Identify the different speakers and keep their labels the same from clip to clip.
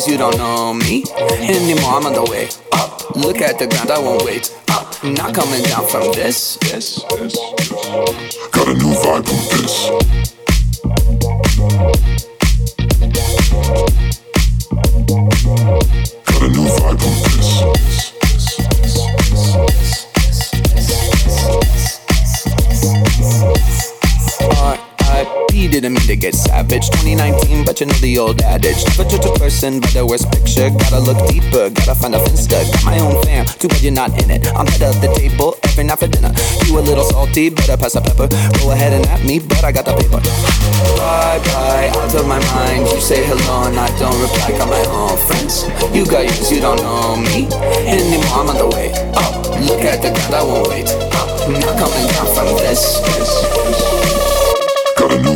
Speaker 1: Cause you don't know me anymore. I'm on the way up. Look at the ground, I won't wait up. Not coming down from this. Yes, yes, yes.
Speaker 2: Got a new vibe from this. Got a new vibe from this.
Speaker 1: Person, but you know the old adage. Never judge a person by their worst picture. Gotta look deeper, gotta find a finster. Got my own fam, too bad you're not in it. I'm head of the table every night for dinner. You a little salty, better pass the pepper. Go ahead and at me, but I got the paper. Bye bye, out of my mind. You say hello and I don't reply. Got my own friends. You got yours, you don't know me anymore. I'm on the way up. Look at the ground, I won't wait up. I'm not coming down from this.
Speaker 2: Got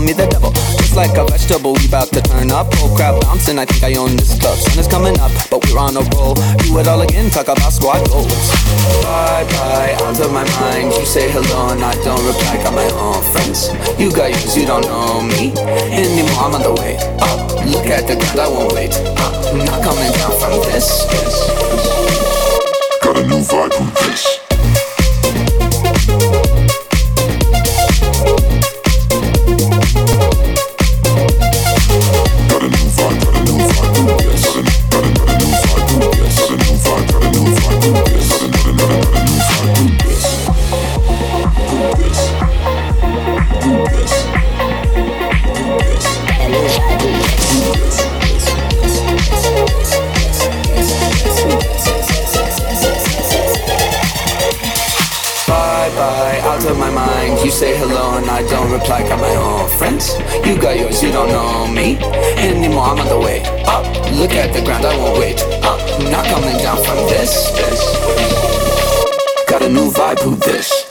Speaker 1: me the devil. Just like a vegetable, we bout to turn up. Oh Whole crowd bouncing, I think I own this club. Sun is coming up, but we're on a roll. Do it all again, talk about squad goals. Bye bye, out of my mind. You say hello and I don't reply. Got my own friends. You got yours, you don't know me anymore. I'm on the way up. Look at the ground, I won't wait. Up. I'm not coming down from this.
Speaker 2: Got a new vibe from this.
Speaker 3: friends. You got yours, you don't know me anymore. I'm
Speaker 4: on the
Speaker 5: way up. Look at the ground, I won't wait up. Not coming down from this. this. Got a new vibe, who this?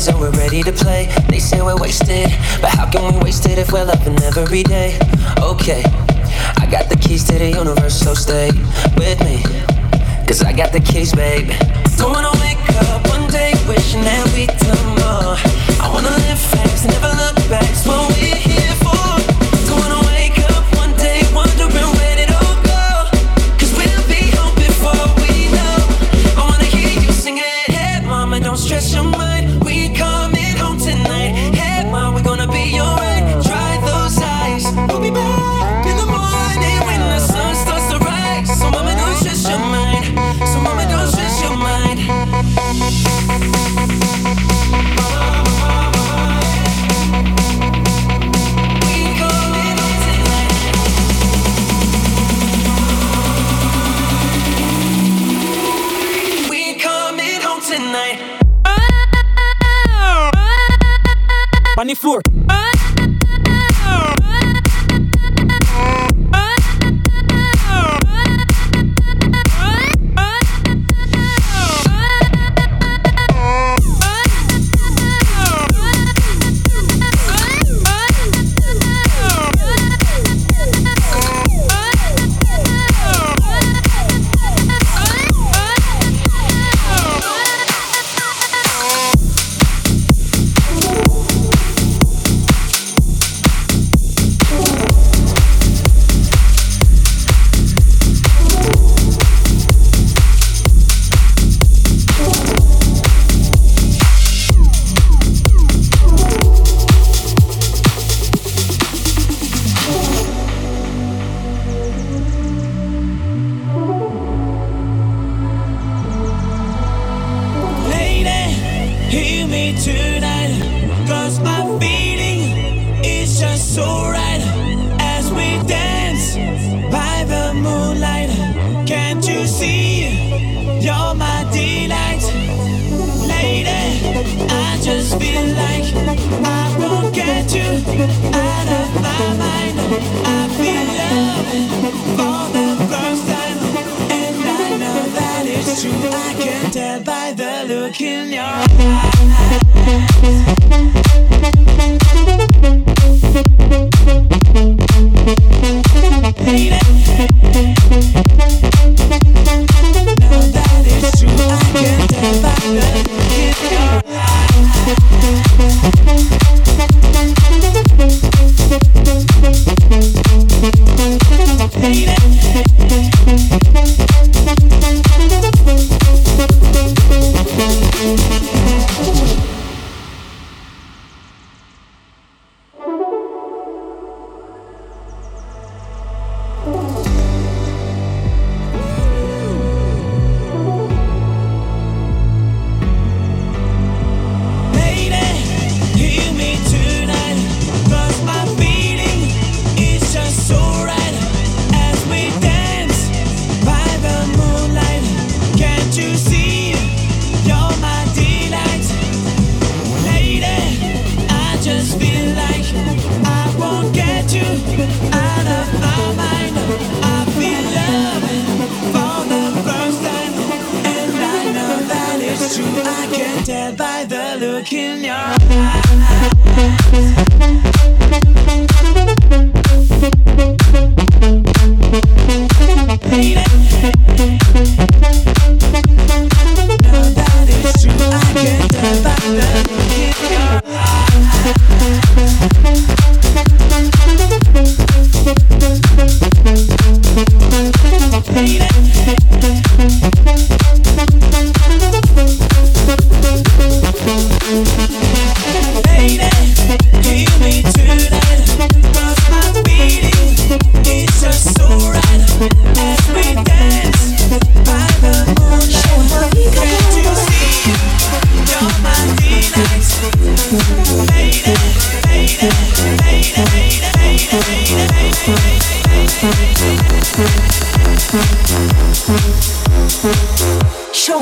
Speaker 5: So we're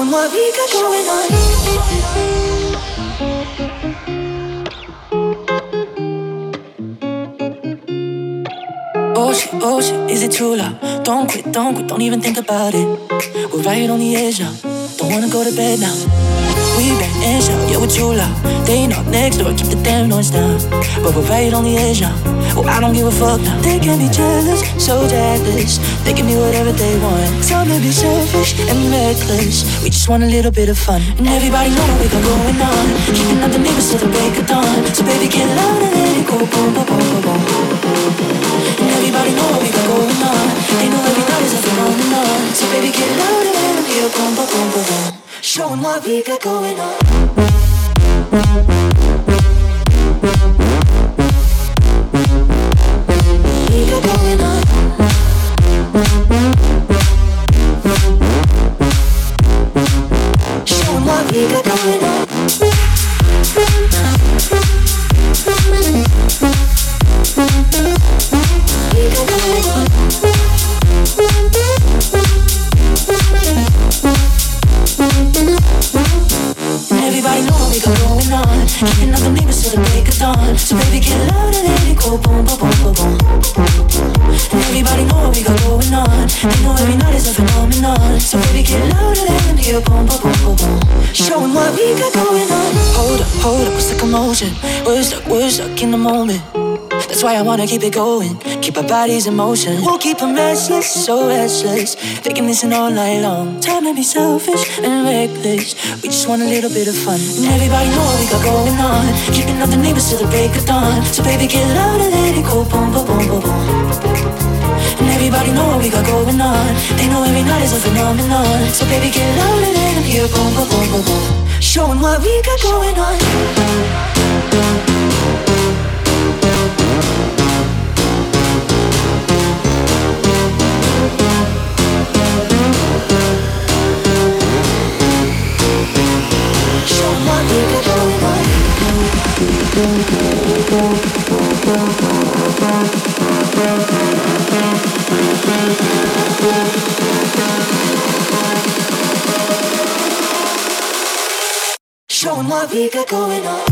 Speaker 3: on what we got going on. Oh shit, oh shit, is it true love? Don't quit, don't quit, don't even think about it. We're right on the edge now, don't wanna go to bed now. We been in shout, yeah, with true love. They knock next door, keep the damn noise down. But we're right on the edge now, oh, I don't give a fuck now. They can be jealous, so jealous. They can be whatever they want. Some may be selfish and reckless. We just want a little bit of fun. And everybody know what we got going on. Keeping up the neighbors till the break of dawn. So baby, get loud and let it go. Boom, boom, boom, boom, boom. And everybody know what we got going on. They know every night is a on. So baby, get loud and let hear. Boom, boom, boom, boom, boom. Showing what we got going on. We got going on. Keeping up the neighbors till the break of dawn. So baby, get loud and let it go. Boom, boom, boom, boom, boom. And everybody know what we got going on. They know every night a phenomenon. So baby, get loud and let them. Boom, boom, boom, boom, boom. Showing what we got going on. Hold up, hold up, what's the commotion? We're stuck, we're stuck in the moment. That's why I wanna keep it going. Keep our bodies in motion. We'll keep them restless, so restless. They can listen all night long. Time to be selfish and reckless. We just want a little bit of fun. And everybody know what we got going on. Keeping up the neighbors till the break of dawn. So baby, get loud and let it go. Boom, boom, boom, boom, boom. And everybody know what we got going on. They know every night is a phenomenon. So baby, get loud and them hear. Boom, boom, boom, boom, boom. Showing what we got going on. Showing what we got going on. What we got going on.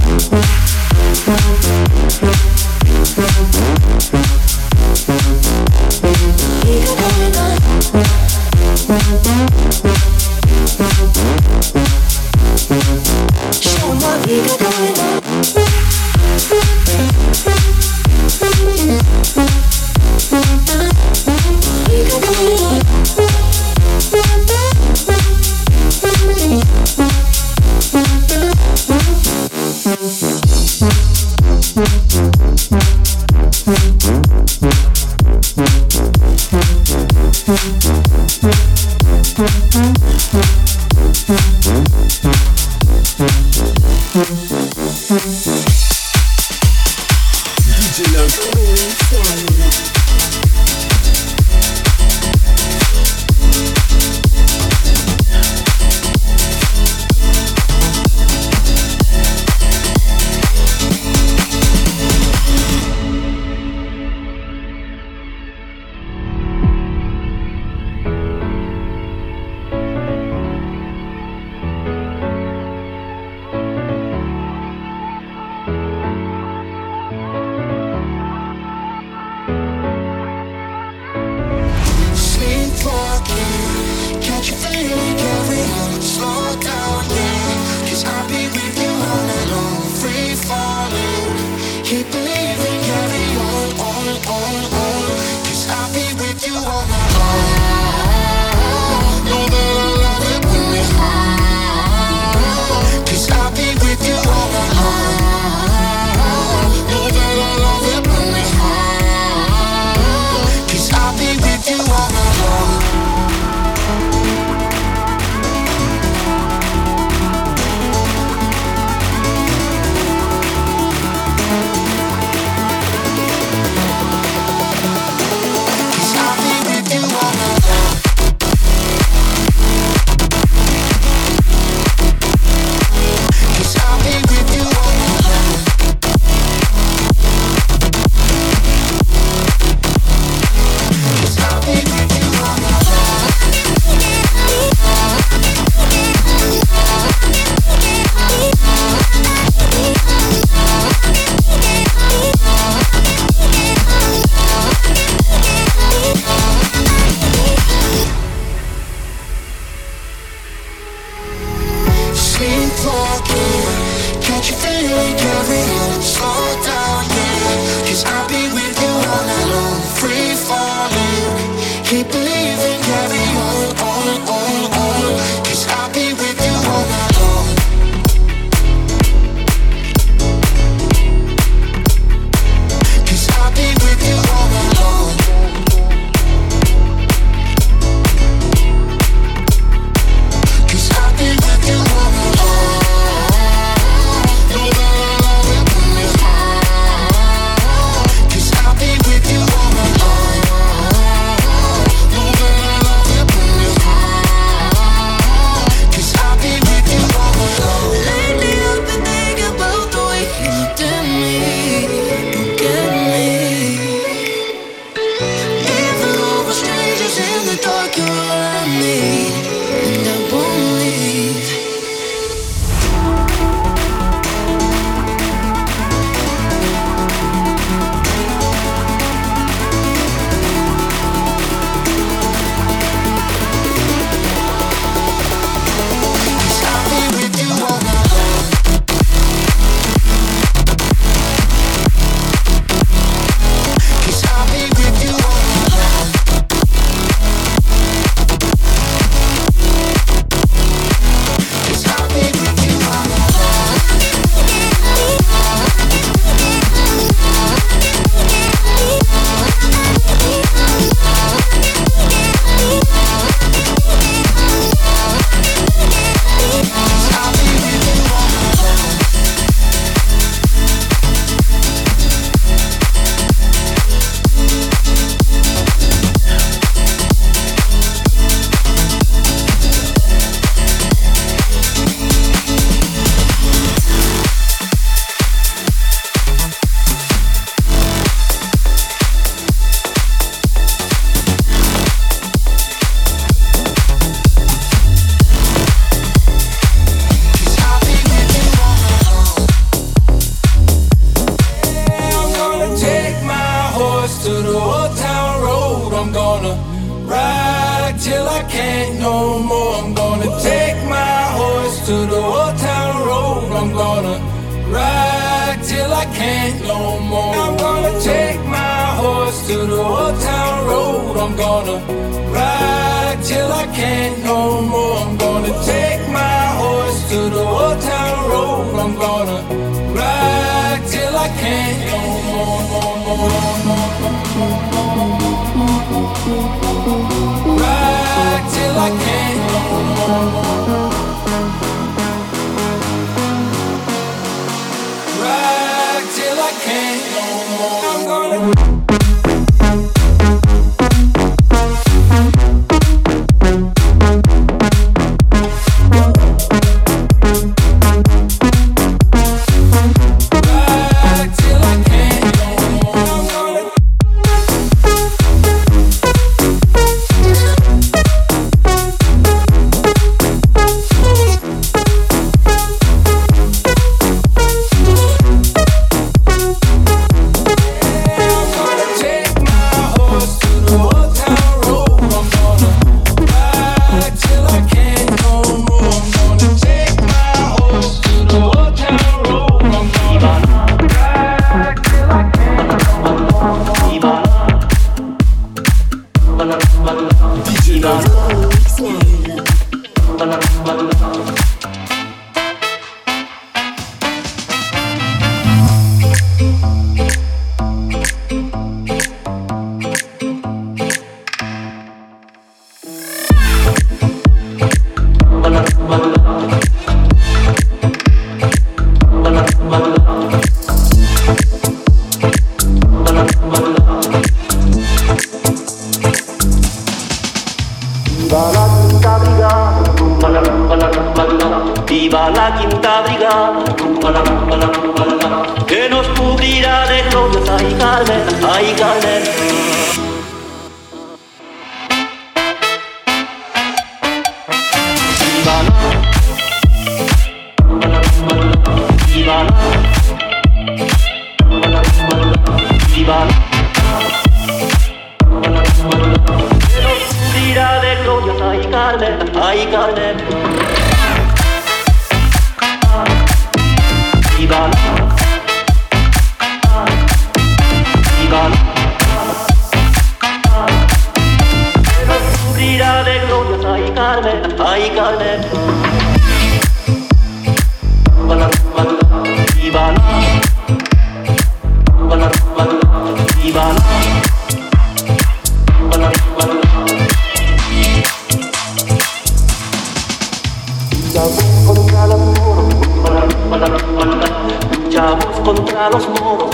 Speaker 6: contra los moros.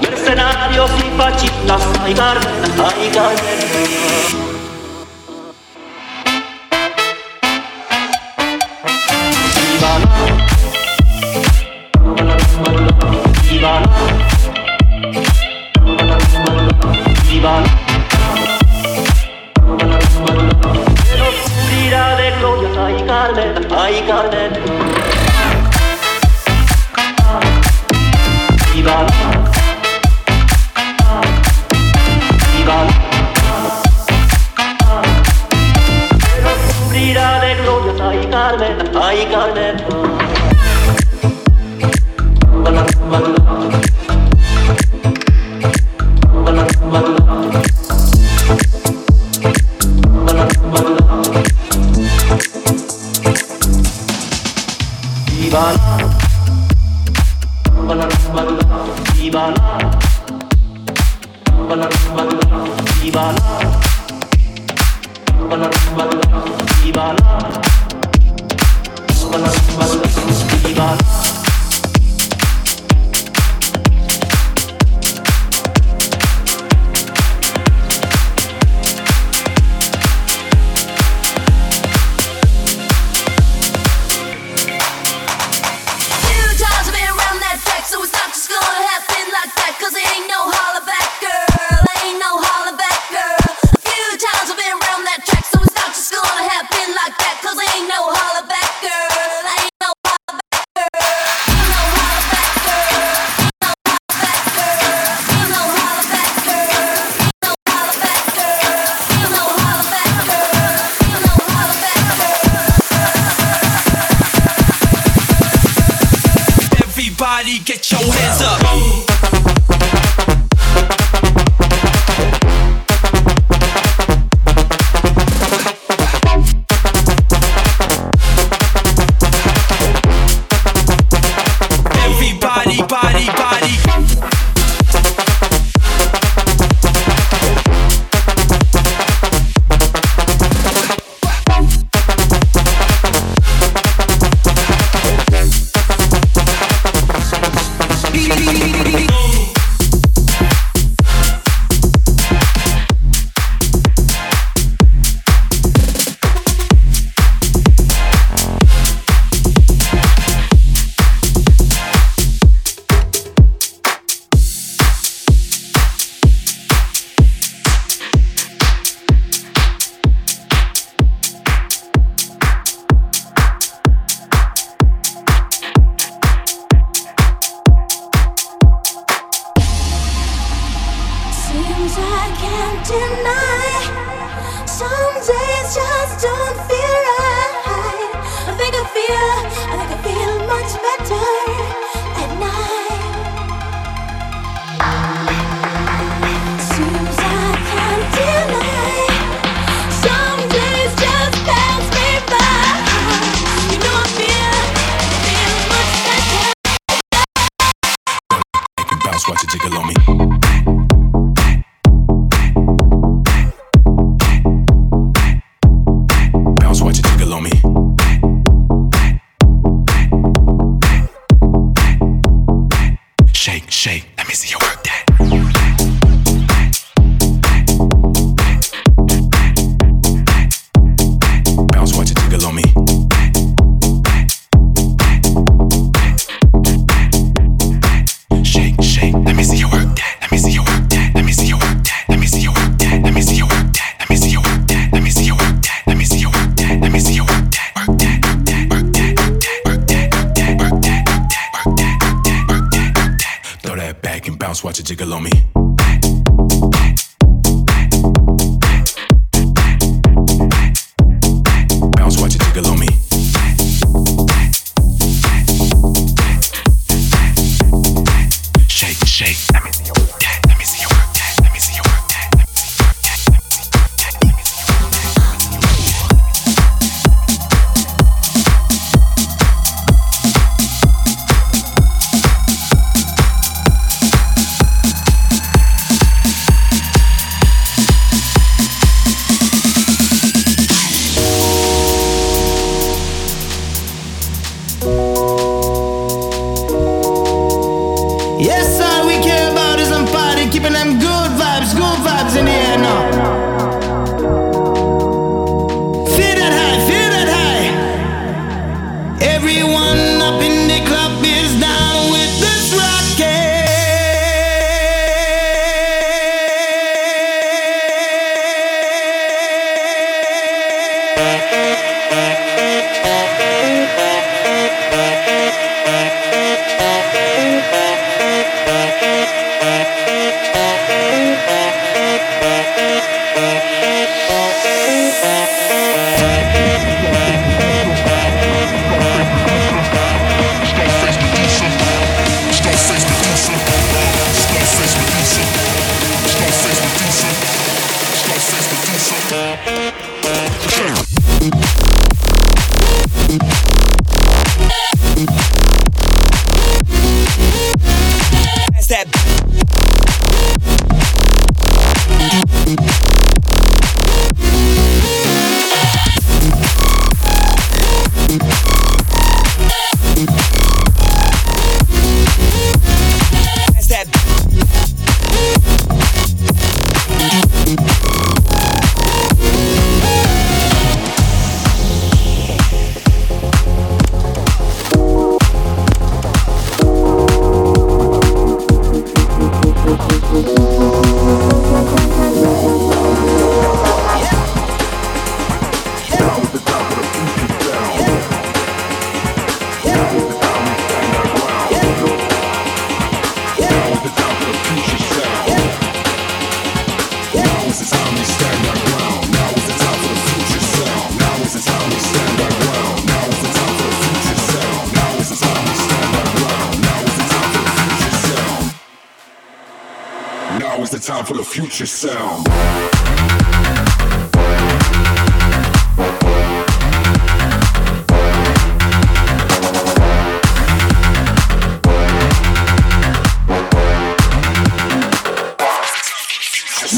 Speaker 6: Mercenarios y fascistas,
Speaker 7: hay carne, hay
Speaker 8: carne. Get your
Speaker 9: Shake, jiggle on me.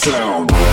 Speaker 2: Sound.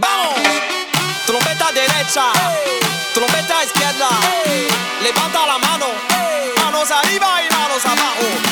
Speaker 10: Vamos. Trompeta derecha, trompeta izquierda. Levanta la mano, manos arriba y manos abajo.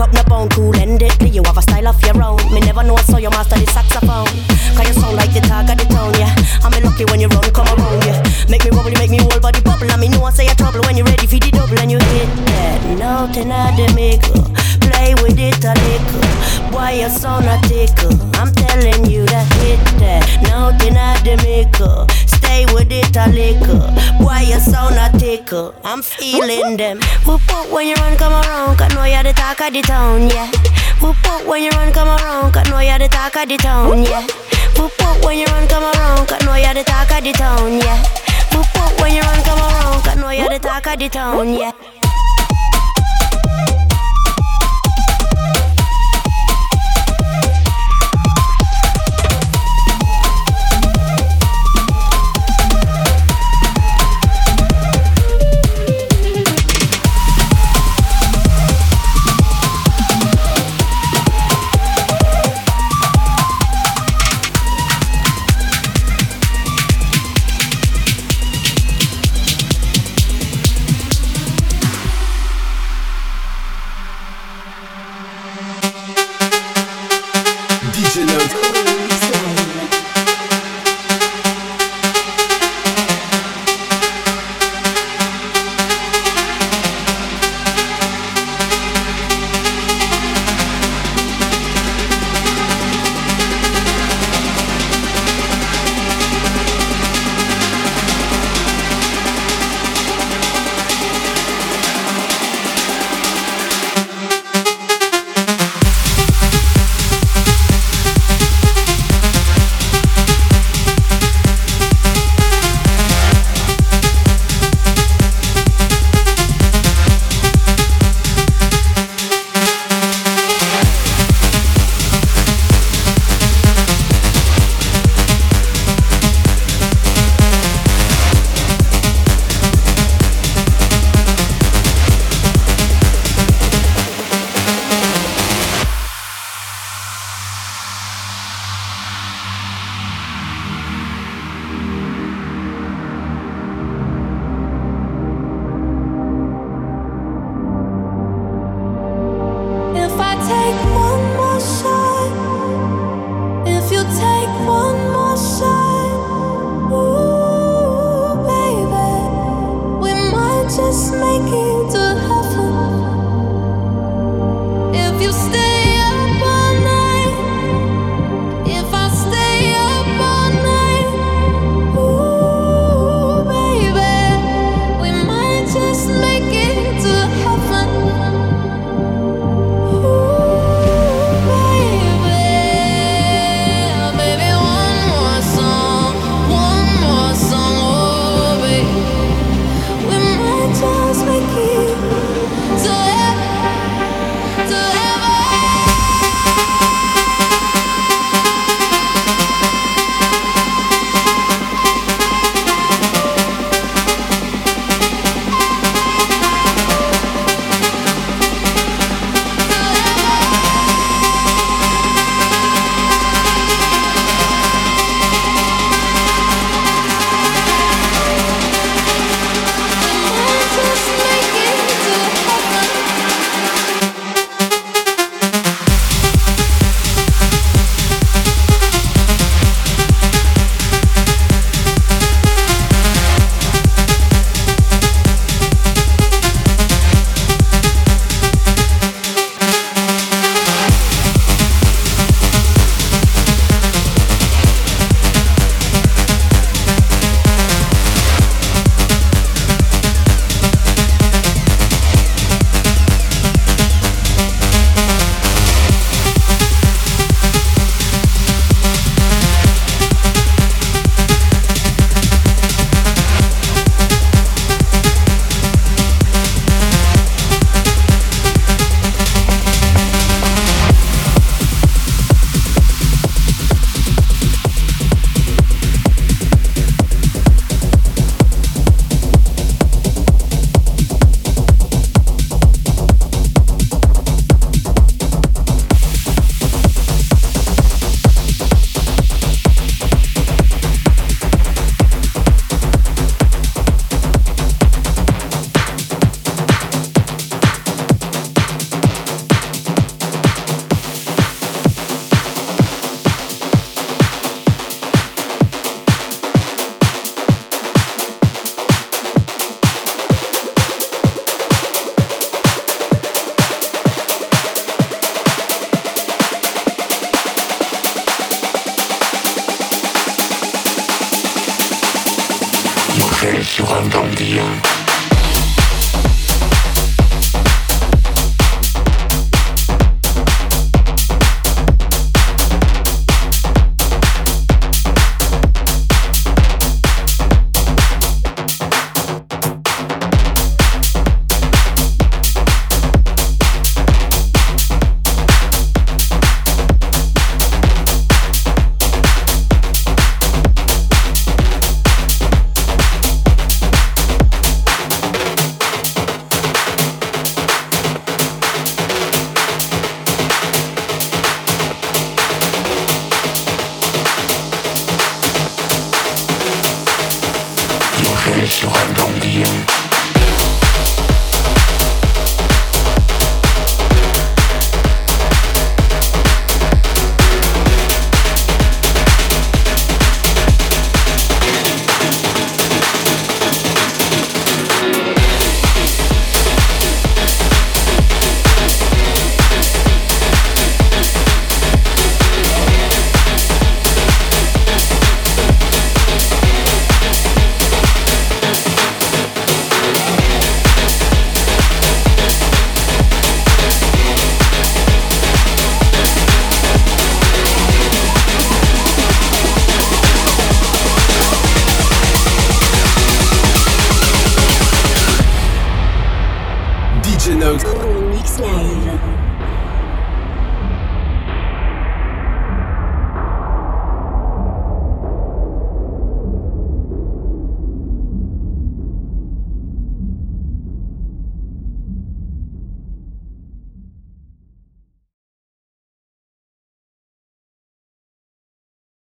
Speaker 11: Up no bone. Cool deadly, you have a style of your own. Me never know I saw you master the saxophone. Cause you sound like the talk of the town, yeah. I'm lucky when you run, come around, yeah. Make me wobble, make me whole body bubble. I me know I say a trouble when you're ready for the double and you hit that note in the middle. Uh. Play with it a little. Why you sound I'm feeling them. Whoop whoop when you run, come around. Cause know you're the talk of the town, yeah. Whoop whoop when you run, come around. Cause know you're the talk of the town, yeah. Whoop whoop when you run, come around. Cause know you're the talk of the town, yeah. Whoop whoop when you run, come around. Cause know you're the talk of the town, yeah.